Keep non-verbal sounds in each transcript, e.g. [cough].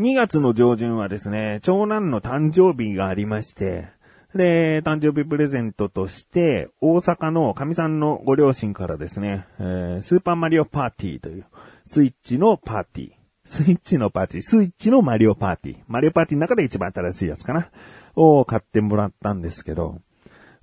2月の上旬はですね、長男の誕生日がありまして、で、誕生日プレゼントとして、大阪の神さんのご両親からですね、えースーパーマリオパーティーという、スイッチのパーティー。スイッチのパーティー、スイッチのマリオパーティー。マリオパーティーの中で一番新しいやつかな。を買ってもらったんですけど、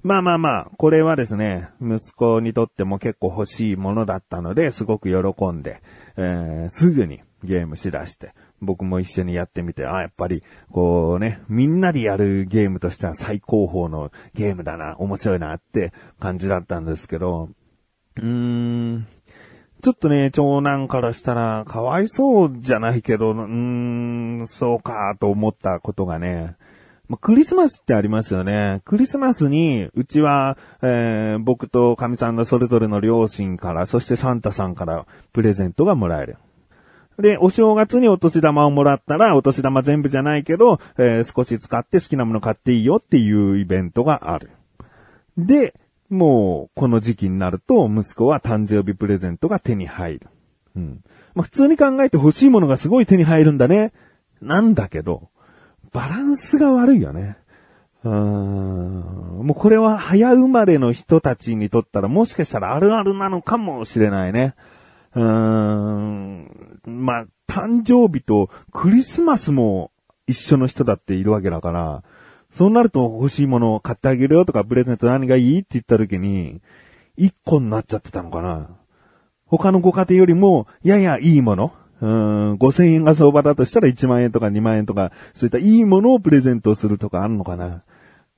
まあまあまあ、これはですね、息子にとっても結構欲しいものだったので、すごく喜んで、えーすぐにゲームしだして、僕も一緒にやってみて、あ、やっぱり、こうね、みんなでやるゲームとしては最高峰のゲームだな、面白いなって感じだったんですけど、うーん、ちょっとね、長男からしたら、かわいそうじゃないけど、うーん、そうか、と思ったことがね、まクリスマスってありますよね。クリスマスに、うちは、えー僕と神さんのそれぞれの両親から、そしてサンタさんからプレゼントがもらえる。で、お正月にお年玉をもらったら、お年玉全部じゃないけど、えー少し使って好きなもの買っていいよっていうイベントがある。で、もう、この時期になると、息子は誕生日プレゼントが手に入る。うん。まあ、普通に考えて欲しいものがすごい手に入るんだね。なんだけど、バランスが悪いよね。うーん。もうこれは早生まれの人たちにとったらもしかしたらあるあるなのかもしれないね。うーん。まあ、誕生日とクリスマスも一緒の人だっているわけだから、そうなると欲しいものを買ってあげるよとかプレゼント何がいいって言った時に、一個になっちゃってたのかな。他のご家庭よりも、ややいいもの、うん、5000円が相場だとしたら1万円とか2万円とか、そういったいいものをプレゼントするとかあるのかな。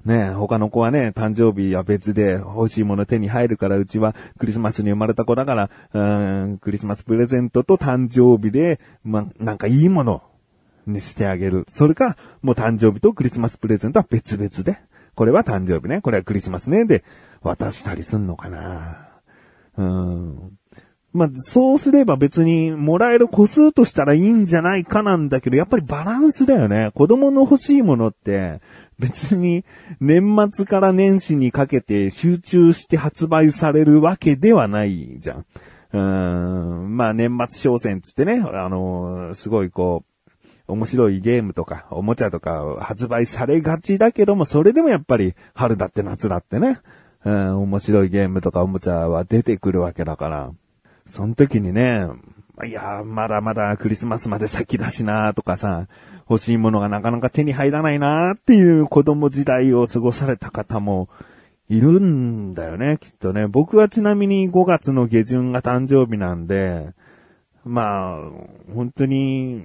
ね、他の子はね、誕生日は別で欲しいもの手に入るから、うちはクリスマスに生まれた子だから、うーん、クリスマスプレゼントと誕生日で、ま、なんかいいものにしてあげる。それか、もう誕生日とクリスマスプレゼントは別々で、これは誕生日ね、これはクリスマスね、で、渡したりすんのかな。うん。まあ、そうすれば別にもらえる個数としたらいいんじゃないかなんだけど、やっぱりバランスだよね。子供の欲しいものって、別に年末から年始にかけて集中して発売されるわけではないじゃん。うーん。まあ、年末商戦つってね、あのーすごいこう、面白いゲームとか、おもちゃとか発売されがちだけども、それでもやっぱり春だって夏だってね、うん、面白いゲームとかおもちゃは出てくるわけだから、その時にね、いや、まだまだクリスマスまで先だしなーとかさ、欲しいものがなかなか手に入らないなーっていう子供時代を過ごされた方もいるんだよね、きっとね。僕はちなみに5月の下旬が誕生日なんで、まあ、本当に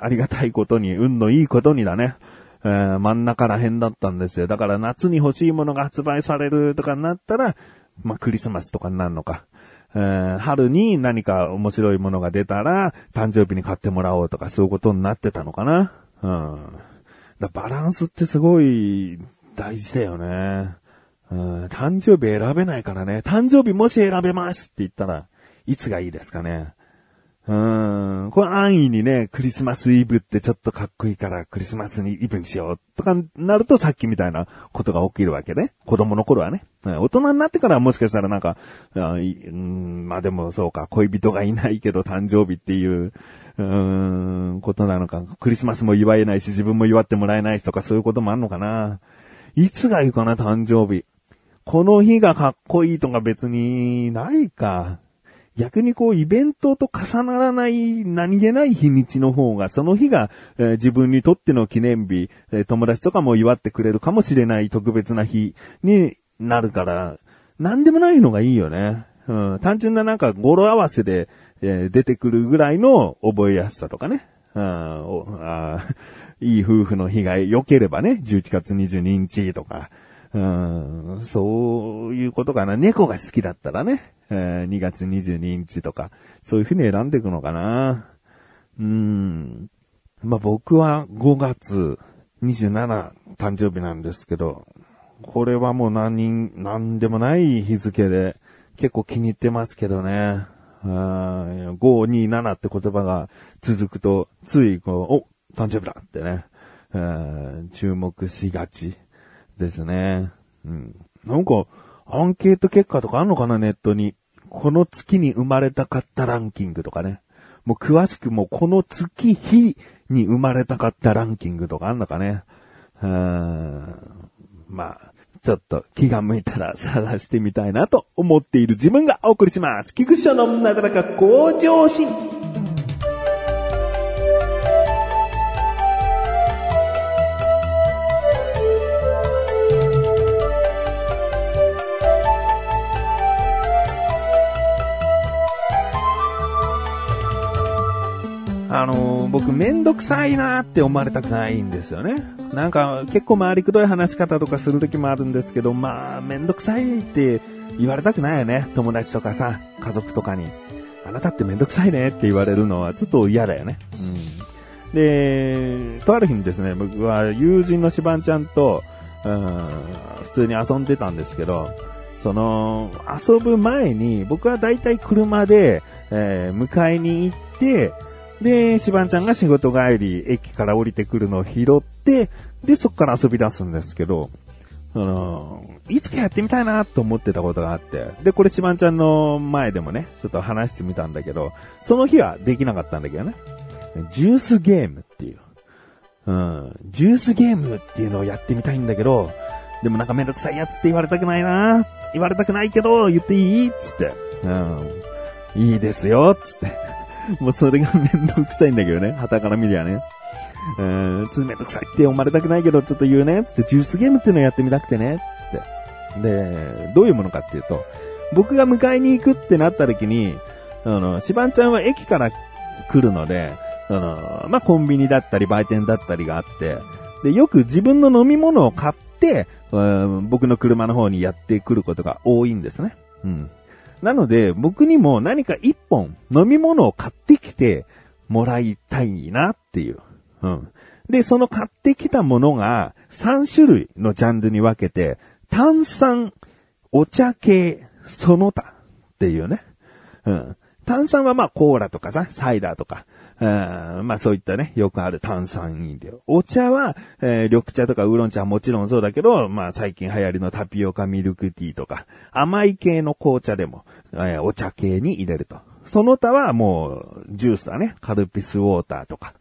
ありがたいことに、運のいいことにだね。えー真ん中ら辺だったんですよ。だから夏に欲しいものが発売されるとかになったら、まあクリスマスとかになるのか。え春に何か面白いものが出たら、誕生日に買ってもらおうとか、そういうことになってたのかな。うん。だバランスってすごい大事だよね。うん、誕生日選べないからね。誕生日もし選べますって言ったら、いつがいいですかね。うん。これ安易にね、クリスマスイブってちょっとかっこいいからクリスマスにイブにしようとかなるとさっきみたいなことが起きるわけね。子供の頃はね。大人になってからもしかしたらなんか、うん、まあでもそうか、恋人がいないけど誕生日っていう、うーん、ことなのか。クリスマスも祝えないし自分も祝ってもらえないしとかそういうこともあんのかな。いつがいいかな、誕生日。この日がかっこいいとか別にないか。逆にこうイベントと重ならない何気ない日にちの方が、その日が、えー自分にとっての記念日、えー友達とかも祝ってくれるかもしれない特別な日になるから、何でもないのがいいよね。うん、単純ななんか語呂合わせで、えー出てくるぐらいの覚えやすさとかね。うんあいい夫婦の日が良ければね、11月22日とか、うん、そういうことかな。猫が好きだったらね、えー2月22日とか、そういうふうに選んでいくのかな。うん。まあ、僕は5月27誕生日なんですけど、これはもう何人、何でもない日付で結構気に入ってますけどね。5、2、7って言葉が続くと、ついこう、お、誕生日だってね、注目しがちですね。うん。なんか、アンケート結果とかあんのかな、ネットに。この月に生まれたかったランキングとかね。もう詳しくもうこの月日に生まれたかったランキングとかあんのかね。うーん。まあ、ちょっと気が向いたら探してみたいなと思っている自分がお送りします。菊池のなだらか向上心。あの僕めんどくさいなって思われたくないんですよね。なんか結構回りくどい話し方とかする時もあるんですけど、まあめんどくさいって言われたくないよね。友達とかさ、家族とかに。あなたってめんどくさいねって言われるのはちょっと嫌だよね。うん。で、とある日にですね、僕は友人のしばんちゃんと、うん、普通に遊んでたんですけど、その、遊ぶ前に、僕はだいたい車で、えー迎えに行って、で、しばんちゃんが仕事帰り、駅から降りてくるのを拾って、で、そこから遊び出すんですけど、あの、いつかやってみたいなと思ってたことがあって、で、これしばんちゃんの前でもね、ちょっと話してみたんだけど、その日はできなかったんだけどね。ジュースゲームっていう。うん。ジュースゲームっていうのをやってみたいんだけど、でもなんかめんどくさいやつって言われたくないな言われたくないけど、言っていいっつって。うん。いいですよつって。[laughs] もうそれがめんどくさいんだけどね。旗から見りゃね。うん、ちょっとめんどくさいって思われたくないけど、ちょっと言うね。つって、ジュースゲームっていうのをやってみたくてね。つって。で、どういうものかっていうと、僕が迎えに行くってなった時に、あの、しばんちゃんは駅から来るので、あの、まあ、コンビニだったり売店だったりがあって、で、よく自分の飲み物を買って、うん僕の車の方にやってくることが多いんですね。うん。なので、僕にも何か一本飲み物を買ってきてもらいたいなっていう。うん。で、その買ってきたものが3種類のジャンルに分けて、炭酸、お茶系、その他っていうね。うん。炭酸はまあコーラとかさ、サイダーとか、うんまあそういったね、よくある炭酸飲料。お茶は、えー緑茶とかウーロン茶はもちろんそうだけど、まあ最近流行りのタピオカミルクティーとか、甘い系の紅茶でも、えーお茶系に入れると。その他はもう、ジュースだね。カルピスウォーターとか。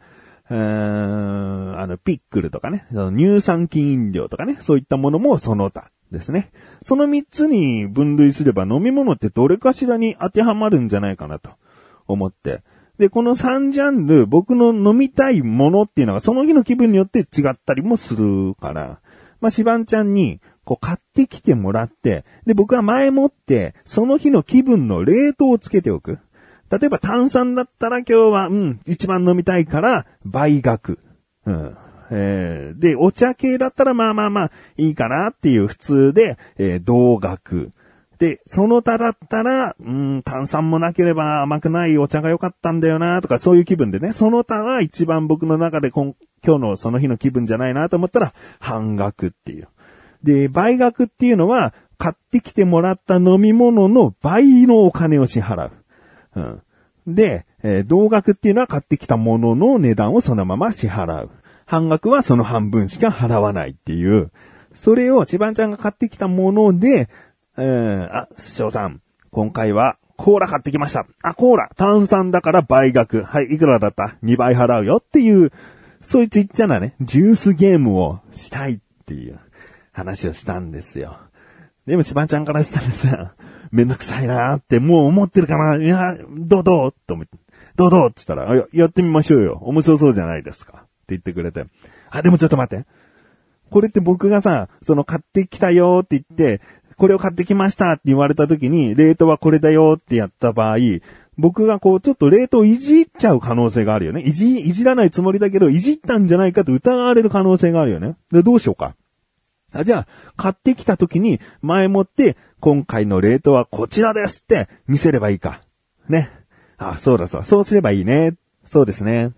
うーんあの、ピックルとかね、乳酸菌飲料とかね、そういったものもその他ですね。その三つに分類すれば飲み物ってどれかしらに当てはまるんじゃないかなと思って。で、この3ジャンル、僕の飲みたいものっていうのがその日の気分によって違ったりもするから、まあ、しばんちゃんに、こう買ってきてもらって、で、僕は前もって、その日の気分の冷凍をつけておく。例えば炭酸だったら今日は、うん、一番飲みたいから、倍額。うん。えーで、お茶系だったらまあまあまあ、いいかなっていう普通で、えー同額。で、その他だったら、うん、炭酸もなければ甘くないお茶が良かったんだよなとかそういう気分でね、その他は一番僕の中で今今日のその日の気分じゃないなと思ったら、半額っていう。で、倍額っていうのは、買ってきてもらった飲み物の倍のお金を支払う。うん。で、えー同額っていうのは買ってきたものの値段をそのまま支払う。半額はその半分しか払わないっていう。それを、しばんちゃんが買ってきたもので、えー、あ、翔さん、今回はコーラ買ってきました。あ、コーラ、炭酸だから倍額。はい、いくらだった ?2 倍払うよっていう、そういうちっちゃなね、ジュースゲームをしたいっていう話をしたんですよ。でも、しばちゃんからしたらさ、めんどくさいなーってもう思ってるかないや、どうどう？と思って、どうどう？って言ったら、ややってみましょうよ。面白そうじゃないですか。って言ってくれて。あ、でもちょっと待って。これって僕がさ、その買ってきたよって言って、これを買ってきましたって言われた時に、レートはこれだよってやった場合、僕がこう、ちょっとレートをいじっちゃう可能性があるよね。いじ、いじらないつもりだけど、いじったんじゃないかと疑われる可能性があるよね。で、どうしようか。あじゃあ、買ってきた時に、前もって、今回のレートはこちらですって見せればいいか。ね。あ、そうだそう。そうすればいいね。そうですね。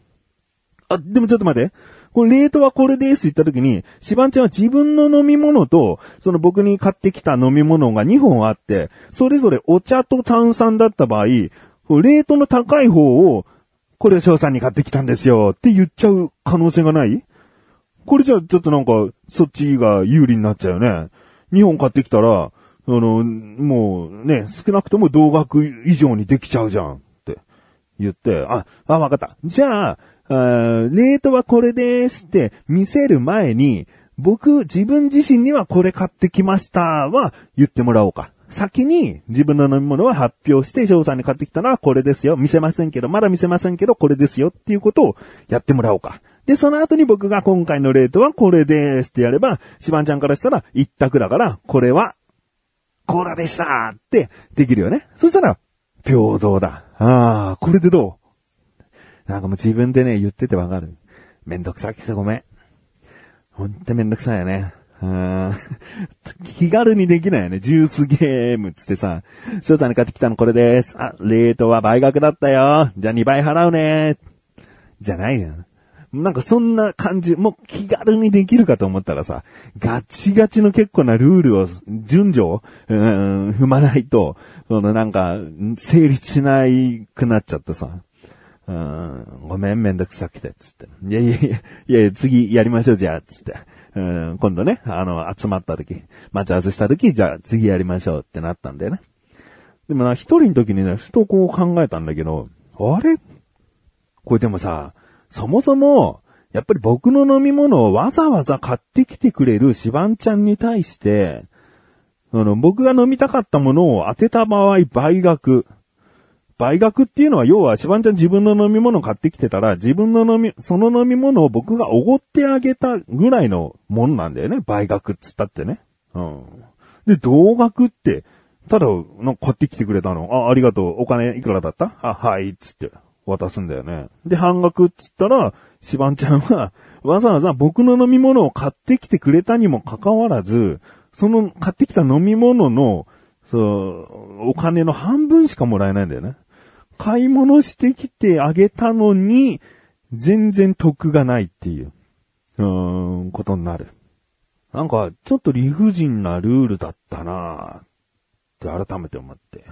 あ、でもちょっと待って。これ、レートはこれですって言った時に、シバンちゃんは自分の飲み物と、その僕に買ってきた飲み物が2本あって、それぞれお茶と炭酸だった場合、レートの高い方を、これを翔さんに買ってきたんですよって言っちゃう可能性がない？これじゃあちょっとなんか、そっちが有利になっちゃうよね。2本買ってきたら、あの、もうね、少なくとも同額以上にできちゃうじゃんって言って、あ、あ、わかった。じゃあ、あレートはこれですって見せる前に、僕、自分自身にはこれ買ってきましたは言ってもらおうか。先に自分の飲み物は発表して、翔さんに買ってきたのはこれですよ。見せませんけど、まだ見せませんけど、これですよっていうことをやってもらおうか。で、その後に僕が今回のレートはこれですってやれば、シバンちゃんからしたら一択だから、これは、コーラでしたってできるよね。そしたら、平等だ。ああ、これでどう？なんかもう自分でね、言っててわかる。めんどくさくてごめん。ほんとめんどくさいよね。うん [laughs] 気軽にできないよね。ジュースゲームつってさ、翔さんに買ってきたのこれです。あ、レートは倍額だったよ。じゃあ2倍払うね。じゃないよ。なんかそんな感じ、もう気軽にできるかと思ったらさ、ガチガチの結構なルールを、順序を、うん、踏まないと、そのなんか、成立しないくなっちゃってさ。うん、ごめん、めんどくさくて、つって。いやいやいや、いやいや次やりましょう、じゃあ、つって。うん、今度ね、あの、集まった時、待ち合わせした時、じゃあ次やりましょうってなったんだよね。でもな、一人の時にね、ふとこう考えたんだけど、あれ？これでもさ、そもそも、やっぱり僕の飲み物をわざわざ買ってきてくれるシバンちゃんに対して、あの、僕が飲みたかったものを当てた場合倍額。倍額っていうのは要はシバンちゃん自分の飲み物を買ってきてたら自分の飲み、その飲み物を僕がおごってあげたぐらいのもんなんだよね。倍額っつったってね。うん。で、同額って、ただ、なんか買ってきてくれたの。あ、ありがとう。お金いくらだった？あ、はい、つって渡すんだよね。で、半額っつったら、シバンちゃんは、わざわざ僕の飲み物を買ってきてくれたにもかかわらず、その買ってきた飲み物の、そう、お金の半分しかもらえないんだよね。買い物してきてあげたのに、全然得がないっていう、うーん、ことになる。なんか、ちょっと理不尽なルールだったなって改めて思って。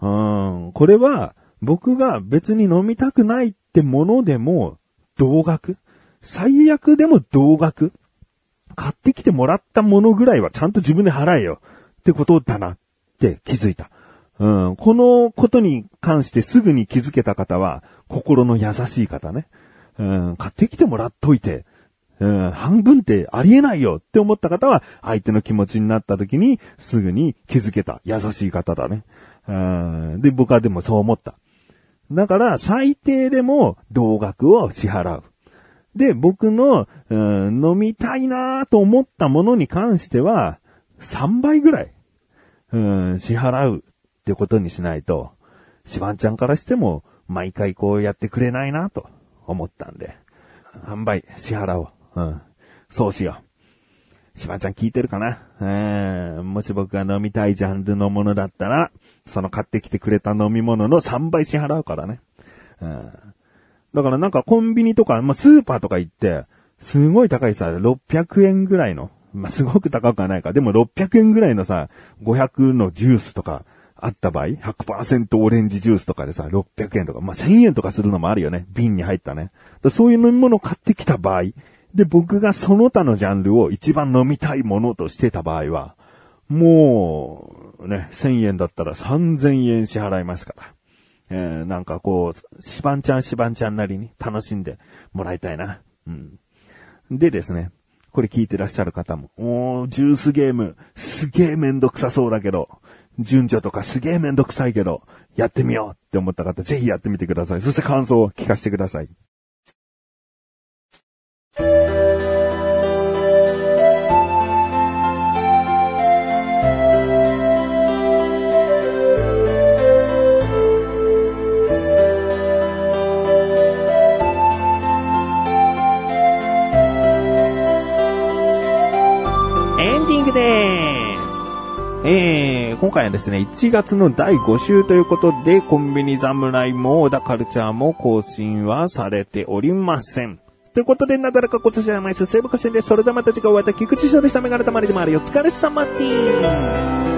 うーん、これは、僕が別に飲みたくないってものでも、同額最悪でも同額買ってきてもらったものぐらいはちゃんと自分で払えよってことだなって気づいた。うん、このことに関してすぐに気づけた方は、心の優しい方ね。うん、買ってきてもらっといて、うん、半分ってありえないよって思った方は、相手の気持ちになった時に、すぐに気づけた優しい方だね。うん、で、僕はでもそう思った。だから、最低でも同額を支払う。で、僕の、うん、飲みたいなと思ったものに関しては、3倍ぐらい、うん、支払うってことにしないと、シバンちゃんからしても、毎回こうやってくれないなと思ったんで、販売支払おう。うん。そうしよう。シバンちゃん聞いてるかな？うん。もし僕が飲みたいジャンルのものだったら、その買ってきてくれた飲み物の3倍支払うからね。うん。だからなんかコンビニとか、まあ、スーパーとか行って、すごい高いさ、600円ぐらいの、まあ、すごく高くはないか。でも600円ぐらいのさ、500のジュースとかあった場合、100%オレンジジュースとかでさ、600円とか、まあ、1000円とかするのもあるよね。瓶に入ったね。そういう飲み物を買ってきた場合、で、僕がその他のジャンルを一番飲みたいものとしてた場合は、もう、ね、1000円だったら3000円支払いますから。えー、なんかこう、しばんちゃんしばんちゃんなりに楽しんでもらいたいな。うん。でですね、これ聞いてらっしゃる方も、おー、ジュースゲーム、すげえめんどくさそうだけど、順序とかすげえめんどくさいけど、やってみようって思った方、ぜひやってみてください。そして感想を聞かせてください。エンディングです。えー、今回はですね、1月の第5週ということで、コンビニ侍も小田カルチャーも更新はされておりません。ということで、なだらかこつしゃないす、セーブカシンです。それではまた次回お会いいた菊池翔でした。メガネたまりでもあるよ。お疲れ様です。